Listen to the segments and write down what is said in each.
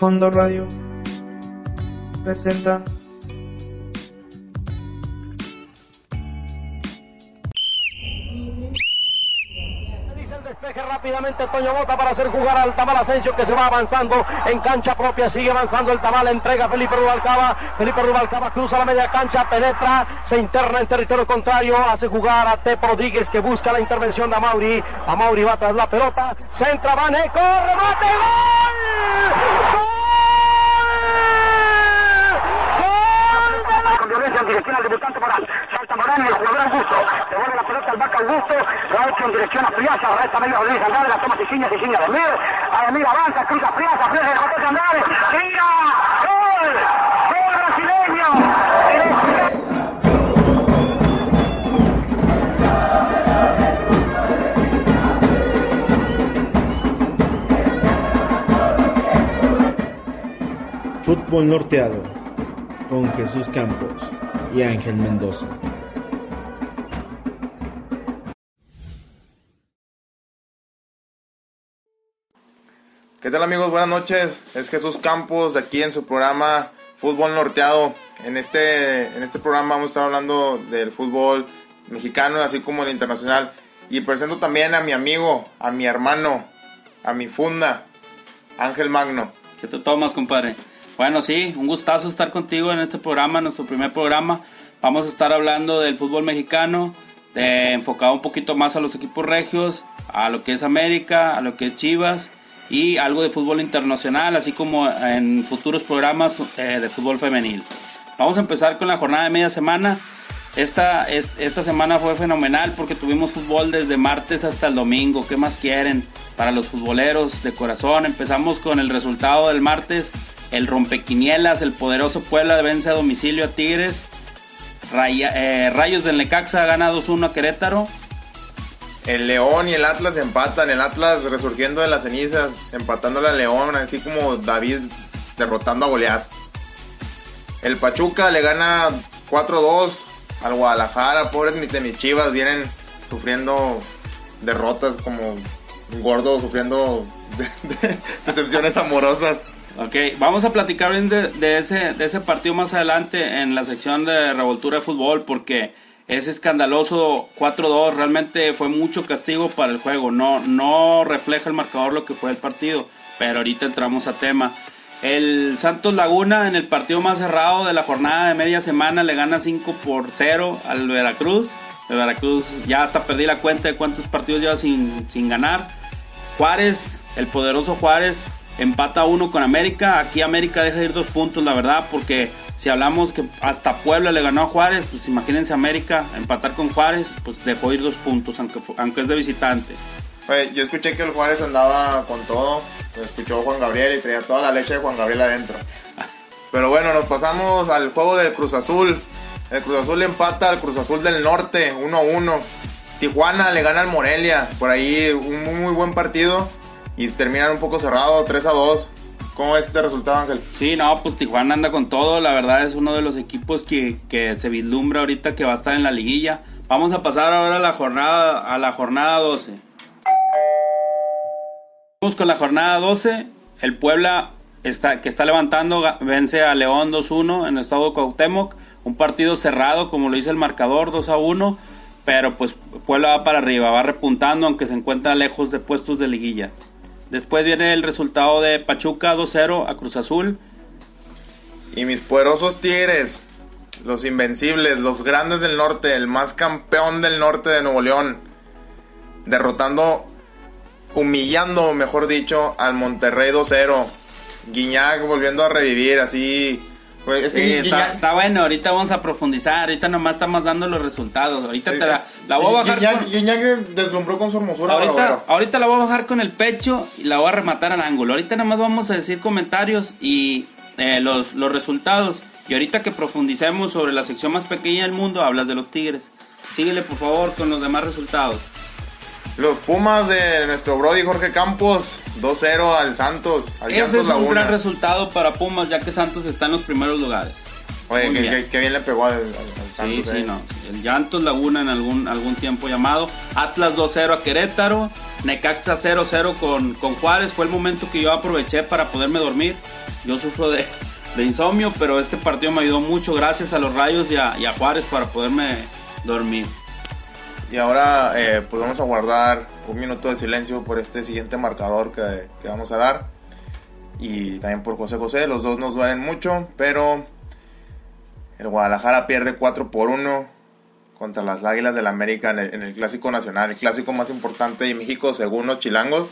Fondo Radio presenta. Rápidamente Toño Bota para hacer jugar al Tamal Asensio que se va avanzando en cancha propia, sigue avanzando el Tamal, entrega Felipe Rubalcaba, Felipe Rubalcaba cruza la media cancha, penetra, se interna en territorio contrario, hace jugar a Tepo Rodríguez que busca la intervención de Amauri, Amauri va tras la pelota, centra, Vaneco, remate, gol, con violencia en dirección al debutante Morán. Salta Morán y el jugador Augusto. Devuelve la pelota al Vaca Augusto. Hecho en dirección a Friaza. Resta medio Rodríguez Andrade. La toma Cicinha, Cicinha de Mir. Ademir avanza, cruza Friaza. Friaza de José Andrade. ¡Tira! ¡Gol! ¡Gol brasileño! Fútbol Norteado con Jesús Campos y Ángel Mendoza. ¿Qué tal amigos? Buenas noches. Es Jesús Campos de aquí en su programa Fútbol Norteado. En este, en este programa vamos a estar hablando del fútbol mexicano así como el internacional. Y presento también a mi amigo, a mi hermano, a mi funda, Ángel Magno. ¿Qué te tomas, compadre? Bueno, sí, un gustazo estar contigo en este programa, nuestro primer programa. Vamos a estar hablando del fútbol mexicano, de, enfocado un poquito más a los equipos regios, a lo que es América, a lo que es Chivas y algo de fútbol internacional, así como en futuros programas eh, de fútbol femenil. Vamos a empezar con la jornada de media semana. Esta, esta semana fue fenomenal porque tuvimos fútbol desde martes hasta el domingo. ¿Qué más quieren para los futboleros de corazón? Empezamos con el resultado del martes. El rompequinielas, el poderoso Puebla vence a domicilio a Tigres. eh, Rayos del Necaxa gana 2-1 a Querétaro. El León y el Atlas empatan. El Atlas resurgiendo de las cenizas, empatándole al León, así como David derrotando a Goliat. El Pachuca le gana 4-2 al Guadalajara. Pobres de mis vienen sufriendo derrotas como un gordo sufriendo de, de, decepciones amorosas. Ok, vamos a platicar de, de, ese, de ese partido más adelante en la sección de revoltura de fútbol porque es escandaloso 4-2, realmente fue mucho castigo para el juego, no, no refleja el marcador lo que fue el partido, pero ahorita entramos a tema. El Santos Laguna en el partido más cerrado de la jornada de media semana le gana 5 por 0 al Veracruz. El Veracruz ya hasta perdí la cuenta de cuántos partidos lleva sin, sin ganar. Juárez, el poderoso Juárez, empata uno con América. Aquí América deja ir dos puntos, la verdad, porque si hablamos que hasta Puebla le ganó a Juárez, pues imagínense América empatar con Juárez, pues dejó ir dos puntos, aunque, aunque es de visitante. Oye, yo escuché que el Juárez andaba con todo. Escuchó Juan Gabriel y traía toda la leche de Juan Gabriel adentro. Pero bueno, nos pasamos al juego del Cruz Azul. El Cruz Azul empata al Cruz Azul del Norte, 1-1. Tijuana le gana al Morelia. Por ahí un muy, muy buen partido. Y terminan un poco cerrado, 3-2. ¿Cómo es este resultado, Ángel? Sí, no, pues Tijuana anda con todo. La verdad es uno de los equipos que, que, se vislumbra ahorita que va a estar en la liguilla. Vamos a pasar ahora a la jornada, a la jornada 12. Vamos con la jornada 12. El Puebla está, que está levantando vence a León 2-1 en el estado de Cuauhtémoc. Un partido cerrado, como lo dice el marcador, 2-1. Pero pues Puebla va para arriba, va repuntando aunque se encuentra lejos de puestos de liguilla. Después viene el resultado de Pachuca 2-0 a Cruz Azul. Y mis poderosos Tigres, los invencibles, los grandes del norte, el más campeón del norte de Nuevo León, derrotando, humillando, mejor dicho, al Monterrey 2-0. Guiñac volviendo a revivir, así. Pues, es que sí, está, está, bueno, ahorita vamos a profundizar, ahorita nomás estamos dando los resultados, ahorita te la, la voy a bajar Guiñac, con, Guiñac deslumbró con su hermosura ahorita, ahorita la voy a bajar con el pecho y la voy a rematar al ángulo, ahorita nomás vamos a decir comentarios y eh, los, los resultados, y ahorita que profundicemos sobre la sección más pequeña del mundo, hablas de los Tigres, síguele por favor con los demás resultados. Los Pumas de nuestro Brody Jorge Campos, 2-0 al Santos. Al Ese Santos es un gran resultado para Pumas, ya que Santos está en los primeros lugares. Oye, que, bien. le pegó al, al- al Sí, Santos. sí, eh. no. El Llantos Laguna en algún, algún tiempo llamado. Atlas 2-0 a Querétaro. Necaxa 0-0 con, con Juárez. Fue el momento que yo aproveché para poderme dormir. Yo sufro de, de insomnio, pero este partido me ayudó mucho gracias a los Rayos y a, y a Juárez para poderme dormir. Y ahora eh, pues vamos a guardar un minuto de silencio por este siguiente marcador que, que vamos a dar. Y también por José José, los dos nos duelen mucho, pero el Guadalajara pierde 4 por 1 contra las Águilas del América en el, en el Clásico Nacional, el clásico más importante de México según los chilangos.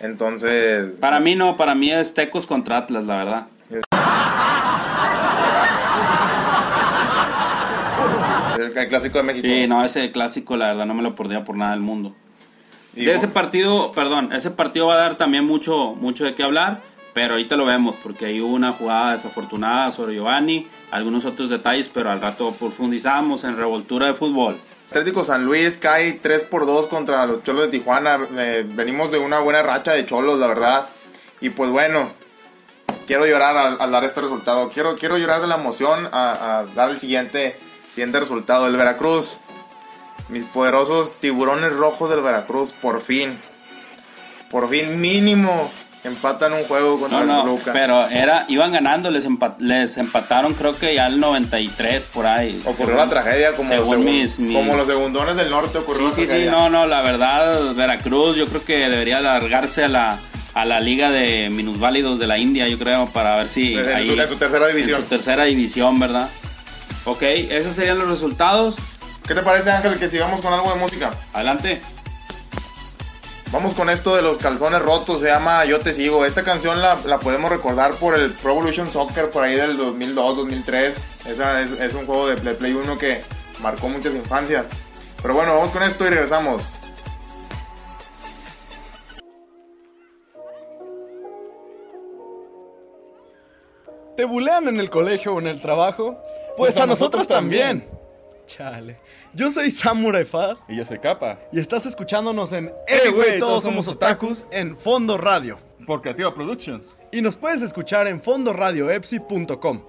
Entonces, Para mí no, para mí es Tecos contra Atlas, la verdad. El, el Clásico de México. Sí, no, ese clásico la verdad no me lo perdía por nada del mundo. Y De ese partido, perdón, ese partido va a dar también mucho, mucho de qué hablar, pero ahorita lo vemos porque hay una jugada desafortunada sobre Giovanni, algunos otros detalles, pero al rato profundizamos en revoltura de fútbol. Atlético San Luis cae 3 por 2 contra los Cholos de Tijuana. Eh, venimos de una buena racha de Cholos, la verdad. Y pues bueno, quiero llorar al, al dar este resultado. Quiero, quiero llorar de la emoción a, a dar el siguiente, siguiente resultado. El Veracruz. Mis poderosos tiburones rojos del Veracruz, por fin. Por fin mínimo empatan un juego contra No, el no, Toluca. pero era, iban ganando, les, empa- les empataron creo que ya el 93 por ahí. Ocurrió la tragedia como los, según segun- mis- mis- como los segundones del norte ocurrió Sí, la sí, no, no, la verdad, Veracruz yo creo que debería alargarse a la, a la liga de minusválidos de la India, yo creo, para ver si... En su- ahí- en su tercera división. En su tercera división, ¿verdad? Ok, esos serían los resultados. ¿Qué te parece Ángel que sigamos con algo de música? Adelante. Vamos con esto de los calzones rotos, se llama Yo te sigo. Esta canción la, la podemos recordar por el Pro Evolution Soccer por ahí del 2002, 2003. Esa es, es un juego de Play, Play 1 que marcó muchas infancias. Pero bueno, vamos con esto y regresamos. ¿Te bulean en el colegio o en el trabajo? Pues, a, nosotros, también. Chale. Yo soy Samurai Fad Y yo soy capa. y estás escuchándonos en Eh, güey, todos somos otakus en Fondo Radio. Por Creativa Productions. Y nos puedes escuchar en fondoradioepsi.com.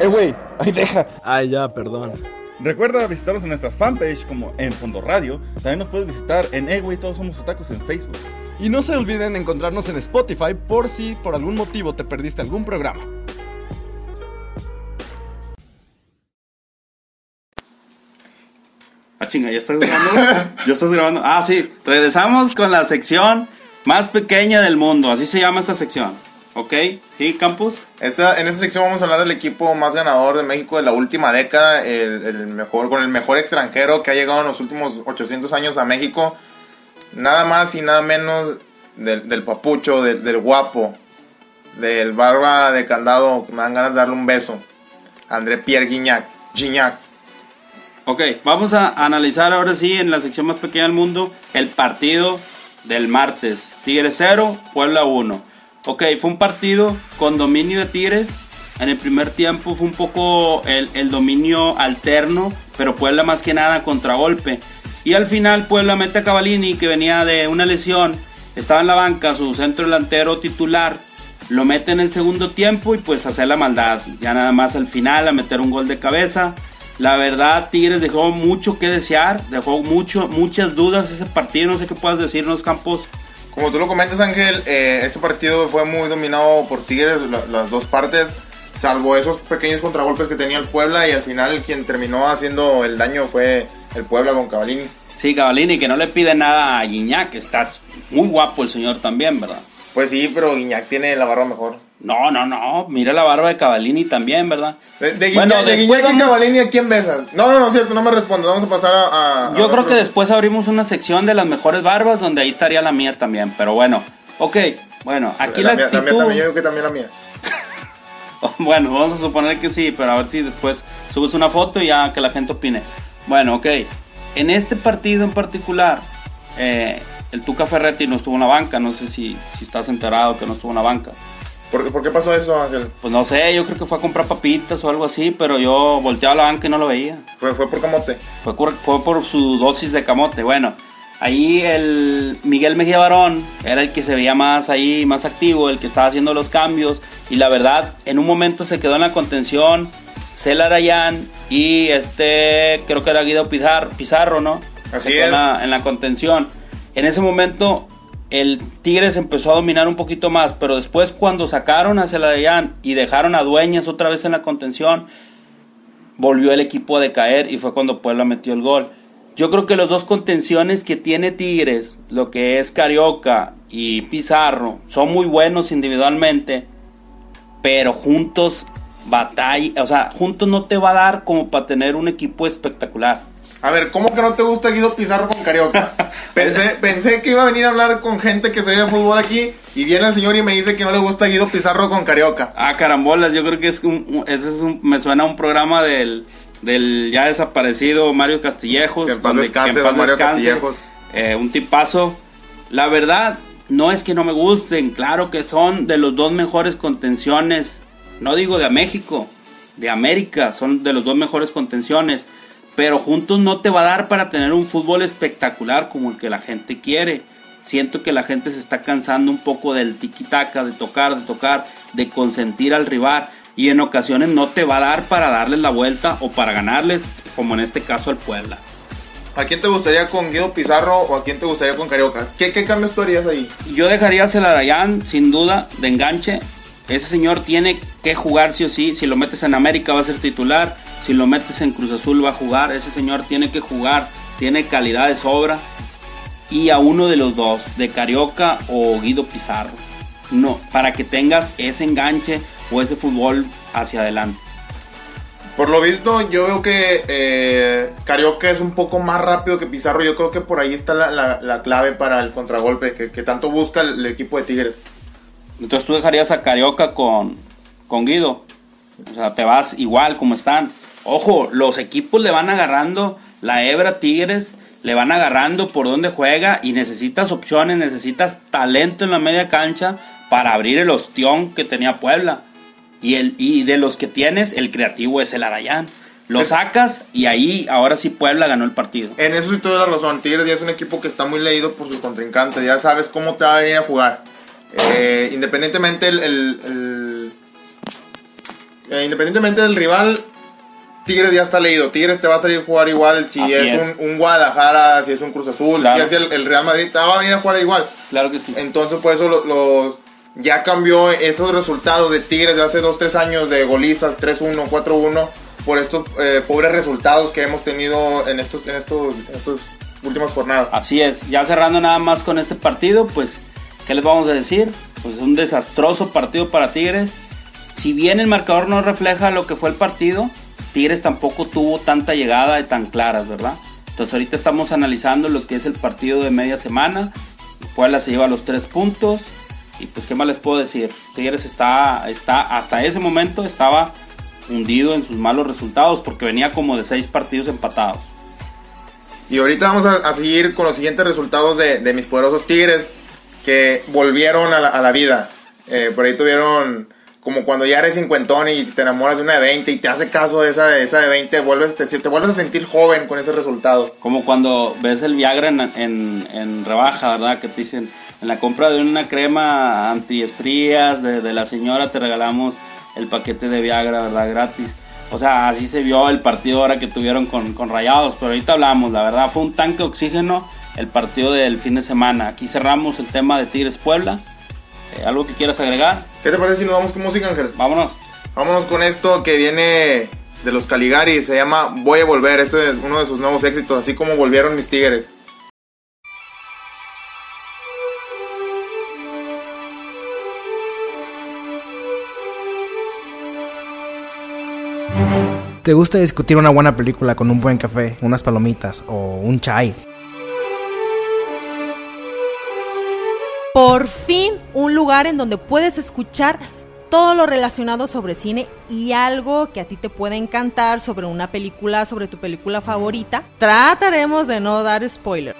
Eh, güey, ahí deja. Ay, ya, perdón. Recuerda visitarnos en nuestras fanpage como en Fondo Radio. También nos puedes visitar en Eh, güey, todos somos otakus en Facebook. Y no se olviden encontrarnos en Spotify por si por algún motivo te perdiste algún programa. Ah, chinga, ¿ya estás grabando? ¿Ya estás grabando? Ah, sí. Regresamos con la sección más pequeña del mundo. Así se llama esta sección. ¿Ok? ¿Sí, Campus? Esta, en esta sección vamos a hablar del equipo más ganador de México de la última década, el, el mejor, con el mejor extranjero que ha llegado en los últimos 800 años a México. Nada más y nada menos del, papucho, del, guapo, del barba de candado, me dan ganas de darle un beso. André Pierre Guignac. Gignac. Ok, vamos a analizar ahora sí en la sección más pequeña del mundo el partido del martes. Tigres 0, Puebla 1. Ok, fue un partido con dominio de Tigres. En el primer tiempo fue un poco el, el dominio alterno, pero Puebla más que nada contragolpe. Y al final Puebla mete a Cavalini, que venía de una lesión. Estaba en la banca, su centro delantero titular. Lo mete en el segundo tiempo y pues hace la maldad. Ya nada más al final a meter un gol de cabeza. La verdad, Tigres dejó mucho que desear, dejó mucho, muchas dudas ese partido. No sé qué puedas decirnos, Campos. Como tú lo comentas, Ángel, eh, ese partido fue muy dominado por Tigres, la- las dos partes, salvo esos pequeños contragolpes que tenía el Puebla y al final quien terminó haciendo el daño fue el Puebla con Cavallini. Sí, Cavalini, que no le pide nada a Guiñac, está muy guapo el señor también, ¿verdad? Pues sí, pero Guiñac tiene la barba mejor. No, no, no, mira la barba de Cavalini también, ¿verdad? De, de Bueno, Guiñac, de Guiñac y Cavallini, ¿a quién besas? No, no, no, cierto, no me respondes. Vamos a pasar a. a- a Yo creo que después abrimos una sección de las mejores barbas donde ahí estaría la mía también, pero bueno, ok, bueno, aquí la, la, mía, la mía actitud... también, yo que también la mía. Bueno, vamos a suponer que sí, pero a ver si después subes una foto y ya que la gente opine. Bueno, ok. En este partido en particular, eh, el Tuca Ferretti no estuvo en la banca. No sé si, si estás enterado que no estuvo en la banca. ¿Por, qué- por qué pasó eso, Ángel? Pues no sé, yo creo que fue a comprar papitas o algo así, pero yo volteaba la banca y no lo veía. Fue, fue por camote. Fue, por su dosis de camote. Bueno, Ahí el Miguel Mejía Barón era el que se veía más ahí, más activo, el que estaba haciendo los cambios. Y la verdad, en un momento se quedó en la contención Cel Arayán y este, creo que era Guido Pizarro, ¿no? Así Se quedó es. En la, en la contención. En ese momento el Tigres empezó a dominar un poquito más, pero después cuando sacaron a Celarayán y dejaron a Dueñas otra vez en la contención, volvió el equipo a decaer y fue cuando Puebla metió el gol. Yo creo que los dos contenciones que tiene Tigres, lo que es Carioca y Pizarro, son muy buenos individualmente, pero juntos batalla, o sea, juntos no te va a dar como para tener un equipo espectacular. A ver, ¿cómo que no te gusta Guido Pizarro con Carioca? Pensé, pensé que iba a venir a hablar con gente que se ve de fútbol aquí y viene el señor y me dice que no le gusta Guido Pizarro con Carioca. Ah, carambolas, yo creo que es un, ese es un, me suena a un programa del, del ya desaparecido Mario Castillejos. Que en paz donde- descanse, que en paz don Mario descanse. Castillejos. Eh, un tipazo. La verdad, no es que no me gusten, claro que son de los dos mejores contenciones, no digo de México, de América, son de los dos mejores contenciones, pero juntos no te va a dar para tener un fútbol espectacular como el que la gente quiere. Siento que la gente se está cansando un poco del tiki-taka, de tocar, de tocar, de consentir al rival. Y en ocasiones no te va a dar para darles la vuelta o para ganarles, como en este caso al Puebla. ¿A quién te gustaría con Guido Pizarro o a quién te gustaría con Carioca? ¿Qué, qué cambios tú harías ahí? Yo dejaría a Celarayán, sin duda, de enganche. Ese señor tiene que jugar sí o sí. Si lo metes en América va a ser titular. Si lo metes en Cruz Azul va a jugar. Ese señor tiene que jugar. Tiene calidad de sobra. Y a uno de los dos, de Carioca o Guido Pizarro. No, para que tengas ese enganche o ese fútbol hacia adelante. Por lo visto, yo veo que eh, Carioca es un poco más rápido que Pizarro. Yo creo que por ahí está la, la- la clave para el contragolpe que, tanto busca el equipo de Tigres. Entonces tú dejarías a Carioca con, con Guido. O sea, te vas igual como están. Ojo, los equipos le van agarrando la hebra Tigres, le van agarrando por dónde juega y necesitas opciones, necesitas talento en la media cancha para abrir el ostión que tenía Puebla. Y, el, y de los que tienes, el creativo es el Arayán. Lo sacas y ahí, ahora sí Puebla ganó el partido. En eso sí doy la razón. Tigres ya es un equipo que está muy leído por sus contrincantes. Ya sabes cómo te va a venir a jugar. Eh, independientemente el, el- el- eh, independientemente del rival, Tigres ya está leído. Tigres te va a salir a jugar igual si es, es. Un, un Guadalajara, si es un Cruz Azul, Claro. si es el, el Real Madrid, te va a venir a jugar igual. Claro que sí. Entonces por eso lo- los ya cambió esos resultados de Tigres de hace 2-3 años de golizas 3-1, 4-1 por estos eh, pobres resultados que hemos tenido en estos en estos en estas últimas jornadas. Así es, ya cerrando nada más con este partido, pues, ¿qué les vamos a decir? Pues un desastroso partido para Tigres. Si bien el marcador no refleja lo que fue el partido, Tigres tampoco tuvo tanta llegada y tan claras, ¿verdad? Entonces ahorita estamos analizando lo que es el partido de media semana. Puebla se lleva los tres puntos. Y pues, ¿qué más les puedo decir? Tigres está, está, hasta ese momento estaba hundido en sus malos resultados porque venía como de seis partidos empatados. Y ahorita vamos a, a seguir con los siguientes resultados de, de mis poderosos Tigres que volvieron a la, a la vida. Eh, por ahí tuvieron como cuando ya eres cincuentón y te enamoras de una de 20 y te hace caso de esa de, esa de 20, vuelves, te, te vuelves a sentir joven con ese resultado. Como cuando ves el Viagra en, en, en rebaja, ¿verdad? Que te dicen, en la compra de una crema antiestrías de, de la señora te regalamos el paquete de Viagra, ¿verdad? Gratis. O sea, así se vio el partido ahora que tuvieron con, con Rayados, pero ahorita hablamos, la verdad, fue un tanque de oxígeno el partido del fin de semana. Aquí cerramos el tema de Tigres Puebla. Eh, ¿Algo que quieras agregar? ¿Qué te parece si nos vamos con música, Ángel? Vámonos. Vámonos con esto que viene de los Caligari, se llama Voy a volver, este es uno de sus nuevos éxitos, así como volvieron mis Tigres. ¿Te gusta discutir una buena película con un buen café, unas palomitas o un chai? Por fin un lugar en donde puedes escuchar todo lo relacionado sobre cine y algo que a ti te puede encantar sobre una película, sobre tu película favorita. Trataremos de no dar spoiler.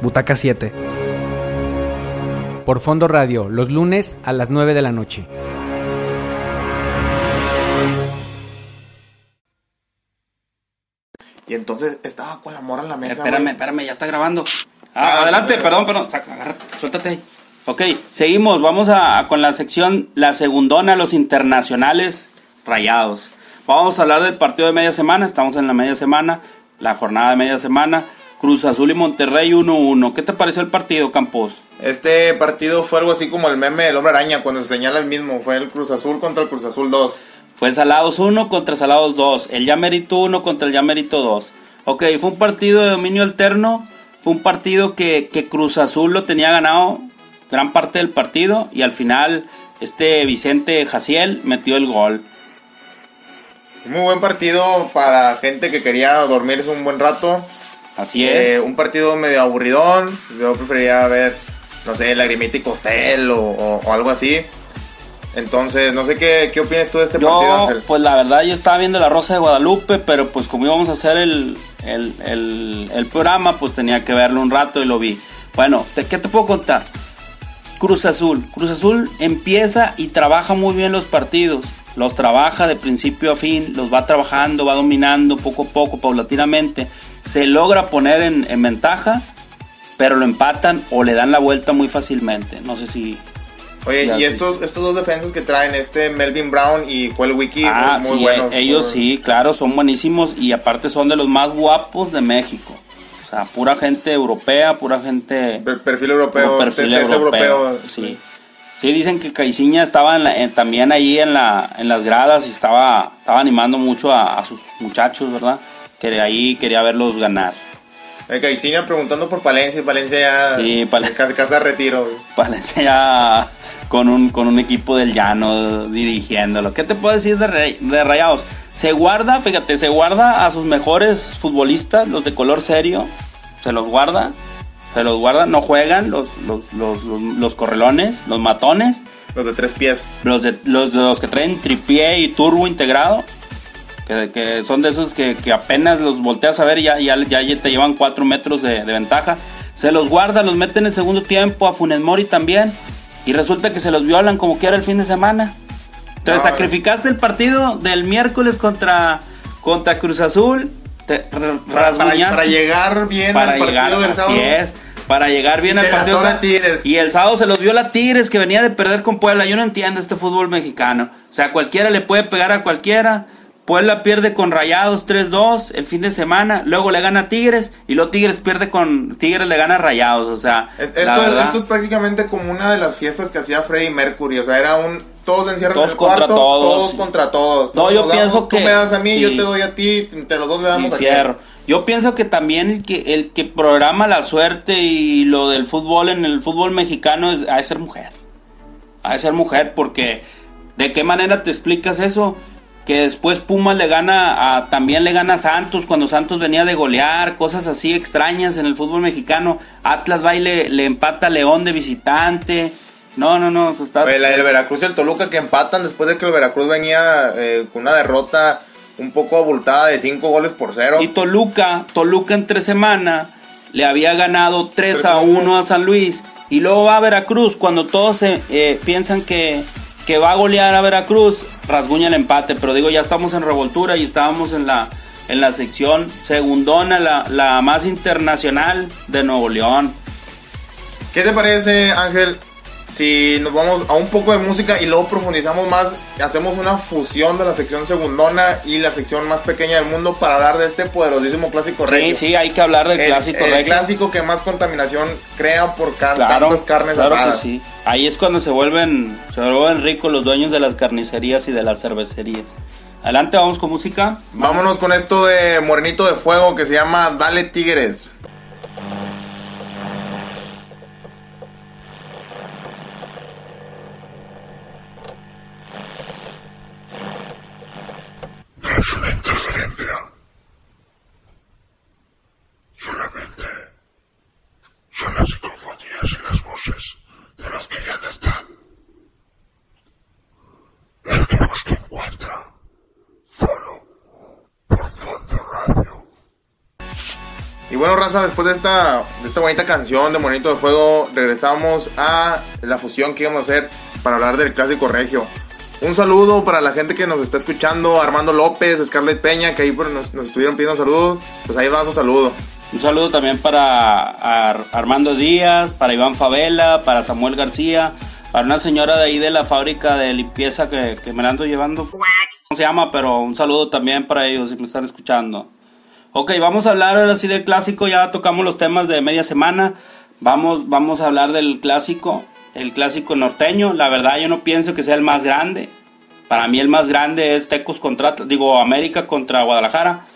Butaca 7. Por Fondo Radio, los lunes a las 9 de la noche. Y entonces estaba con la morra en la mesa. espérame, espérame, ya está grabando. Ah, Ah, adelante, eh. perdón, perdón. Saca, agárrate, suéltate ahí. Ok, seguimos. Vamos a, a con la sección, la segundona, los internacionales rayados. Vamos a hablar del partido de media semana. Estamos en la media semana, la jornada de media semana. Cruz Azul y Monterrey 1-1. ¿Qué te pareció el partido, Campos? Este partido fue algo así como el meme del hombre araña cuando se señala el mismo. Fue el Cruz Azul contra el Cruz Azul 2. Fue Salados 1 contra Salados 2. El Yamerito 1 contra el Yamerito 2. Ok, fue un partido de dominio alterno. Fue un partido que, que Cruz Azul lo tenía ganado gran parte del partido. Y al final, este Vicente Jaciel metió el gol. Muy buen partido para gente que quería dormirse un buen rato. Así Eh, es. un partido medio aburridón. Yo preferiría ver, no sé, Lagrimita y Costel o, o- o algo así. Entonces, no sé qué, qué opinas tú de este partido, Ángel. pues la verdad, yo estaba viendo La Rosa de Guadalupe, pero pues como íbamos a hacer el, el, el- el programa, pues tenía que verlo un rato y lo vi. Bueno, ¿te- ¿qué te puedo contar? Cruz Azul. Cruz Azul empieza y trabaja muy bien los partidos. Los trabaja de principio a fin, los va trabajando, va dominando poco a poco, paulatinamente. Se logra poner en, en ventaja, pero lo empatan o le dan la vuelta muy fácilmente. No sé si... Oye, sí, y estos, estos dos defensas que traen, este Melvin Brown y Joel Wiki, Ah, muy, muy sí, buenos. eh, ellos sí, claro, son buenísimos y aparte son de los más guapos de México. O sea, pura gente europea, pura gente... Per- perfil europeo, perfil europeo. europeo. Sí. Sí, dicen que Caiciña estaba en la- en- también ahí en, la, en las gradas y estaba, estaba animando mucho a, a sus muchachos, ¿verdad? Que de ahí quería verlos ganar. Eh, Caixinha preguntando por Palencia Palencia ya Sí, Pale- casi, casi a retiro. güey. Parece ya con un, con un equipo del llano dirigiéndolo. ¿Qué te puedo decir de, Rey- de Rayados? Se guarda, fíjate, se guarda a sus mejores futbolistas, los de color serio. Se los guarda. Se los guarda. No juegan los, los, los, los, los correlones, los matones. Los de tres pies. Los, de, los, de los que traen tripié y turbo integrado. Que, que son de esos que, que apenas los volteas a ver y ya, ya, ya te llevan 4 metros de, de ventaja. Se los guarda, los mete en el segundo tiempo, a Funes Mori también. Y resulta que se los violan como quiera el fin de semana. Entonces No, sacrificaste el partido del miércoles contra, contra Cruz Azul. Te Para, para- llegar bien para al partido llegar, del así sábado. es, para llegar bien Y al la partido. torre del a sábado. Tigres. Y el sábado se los vio la Tigres que venía de perder con Puebla. Yo no entiendo este fútbol mexicano. O sea, cualquiera le puede pegar a cualquiera. Puebla pierde con Rayados 3-2 el fin de semana, luego le gana Tigres y luego Tigres pierde con Tigres le gana Rayados, o sea, Es- Esto, verdad, esto es prácticamente como una de las fiestas que hacía Freddie Mercury. O sea, era un. Todos encierran Todos en el contra cuarto, todos. todos contra todos. No, Todos yo nos pienso damos, que- Tú me das a mí, sí. yo te doy a ti. Entre los dos le damos y a cierro. Yo pienso que también el que el que programa la suerte y lo del fútbol en el fútbol mexicano es ha de ser mujer. Ha de ser mujer porque ¿de qué manera te explicas eso? Que después Pumas le gana a también le gana a Santos cuando Santos venía de golear, cosas así extrañas en el fútbol mexicano. Atlas va y le, le empata a León de visitante. No, no, no, eso está Oye, la del Veracruz y el Toluca que empatan después de que el Veracruz venía eh, con una derrota un poco abultada de 5 goles por cero. Y Toluca, Toluca en tres semanas le había ganado 3 a 1 a San Luis. Y luego va a Veracruz. Cuando todos eh, piensan que, que va a golear a Veracruz, rasguña el empate. Pero digo, ya estamos en revoltura y estábamos en la, en la sección segundona, la, la más internacional de Nuevo León. ¿Qué te parece, Ángel? Si nos vamos a un poco de música y luego profundizamos más, hacemos una fusión de la sección segundona y la sección más pequeña del mundo para hablar de este poderosísimo clásico Sí, regio. sí, hay que hablar del el, clásico el regio. clásico que más contaminación crea por ca- Claro, tantas carnes claro que sí. Ahí es cuando se vuelven, se vuelven ricos los dueños de las carnicerías y de las cervecerías. Adelante, vamos con música. Vámonos con esto de Morenito de Fuego que se llama Dale Tigres. Es una interferencia. Solamente son las psicofonías y las voces de los que ya no están. El que busca encuentra. Solo por Fondo Radio. Y bueno, raza, después de esta, de esta bonita canción de Morenito de Fuego, regresamos a la fusión que íbamos a hacer para hablar del clásico regio. Un saludo para la gente que nos está escuchando, Armando López, Scarlett Peña, que ahí pues, nos, estuvieron pidiendo saludos. Pues ahí va su saludo. Un saludo también para Ar- Armando Díaz, para Iván Favela, para Samuel García, para una señora de ahí de la fábrica de limpieza que, que me la ando llevando. No se llama, pero un saludo también para ellos si me están escuchando. Ok, vamos a hablar ahora sí del clásico, ya tocamos los temas de media semana. Vamos, vamos a hablar del clásico, el clásico norteño. La verdad yo no pienso que sea el más grande. Para mí el más grande es Tecos contra, digo, América contra Guadalajara.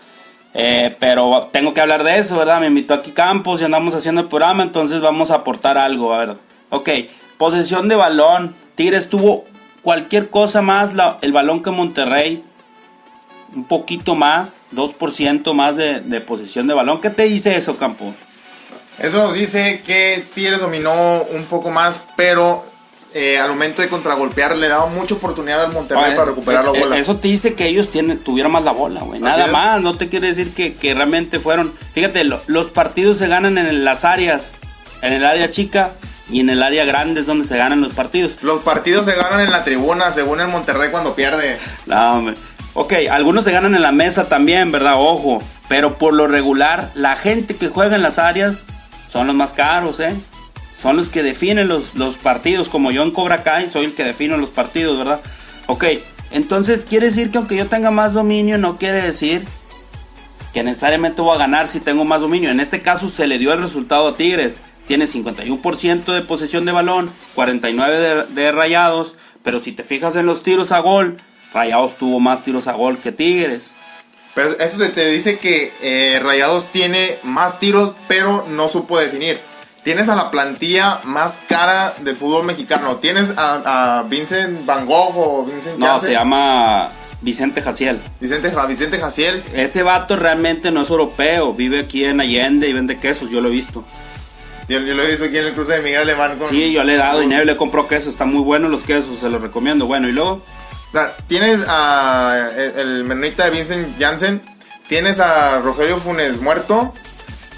Eh, pero tengo que hablar de eso, ¿verdad? Me invitó aquí Campos y andamos haciendo el programa, entonces vamos a aportar algo, a ver. Ok, posesión de balón. Tigres tuvo cualquier cosa más la- el balón que Monterrey. Un poquito más, 2% más de, posesión de balón. ¿Qué te dice eso, Campos? Eso nos dice que Tigres dominó un poco más, pero eh, al momento de contragolpear le daba mucha oportunidad al Monterrey Oye, para recuperar la eh, bola. Eso te dice que ellos tienen, tuvieron más la bola, güey. Nada más, no te quiere decir que, que realmente fueron. Fíjate, lo- los partidos se ganan en las áreas, en el área chica y en el área grande es donde se ganan los partidos. Los partidos se ganan en la tribuna, según el Monterrey cuando pierde. No, hombre. Ok, algunos se ganan en la mesa también, ¿verdad? Ojo. Pero por lo regular, la gente que juega en las áreas son los más caros, ¿eh? Son los que definen los, los partidos. Como yo en Cobra Kai soy el que define los partidos, ¿verdad? Ok, entonces quiere decir que aunque yo tenga más dominio, no quiere decir que necesariamente voy a ganar si tengo más dominio. En este caso se le dio el resultado a Tigres. Tiene 51% de posesión de balón, 49% de, de rayados. Pero si te fijas en los tiros a gol, Rayados tuvo más tiros a gol que Tigres. Pero eso te, te dice que eh, Rayados tiene más tiros, pero no supo definir. Tienes a la plantilla más cara del fútbol mexicano. Tienes a, a Vincent Van Gogh o Vincent No, Janssen. se llama Vicente Jaciel. Vicente, Vicente Jaciel. Ese vato realmente no es europeo. Vive aquí en Allende y vende quesos. Yo lo he visto. Yo, yo lo he visto aquí en el cruce de Miguel Alemán. Con, Sí, yo le he dado dinero y le compro quesos. Están muy buenos los quesos. Se los recomiendo. Bueno, y luego. O sea, tienes a el, el menonita de Vincent Janssen. Tienes a Rogelio Funes muerto.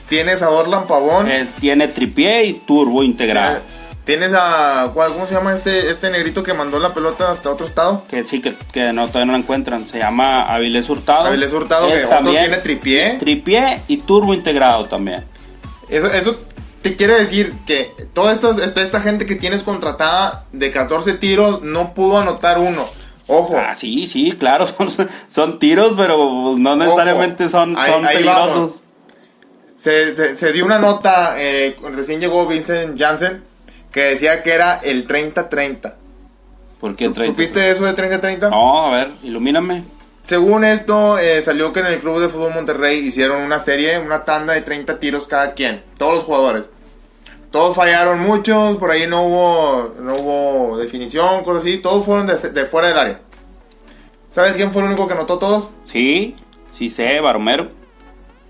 Tienes a Orlan Pavón. Él tiene tripié y turbo integrado. Tienes a. ¿cuál- ¿Cómo se llama este, este negrito que mandó la pelota hasta otro estado? Que sí, que, que no, todavía no la encuentran. Se llama Avilés Hurtado. Avilés Hurtado, Él que otro tiene tripié. Tripié y turbo integrado también. Eso, eso te quiere decir que toda esta, esta, esta gente que tienes contratada de 14 tiros no pudo anotar uno. Ojo. Ah, sí, sí, claro, son, son tiros, pero no necesariamente son, son ahí peligrosos. se- se dio una nota, eh, recién llegó Vincent Janssen, que decía que era el 30-30. ¿Por qué 30? ¿Supiste eso de 30-30? No, a ver, ilumíname. Según esto, eh, salió que en el Club de Fútbol Monterrey hicieron una serie, una tanda de 30 tiros cada quien, todos los jugadores. Todos fallaron muchos, por ahí no hubo, no hubo definición, cosas así, todos fueron de, de fuera del área. ¿Sabes quién fue el único que anotó todos? Sí, sí sé, Baromero.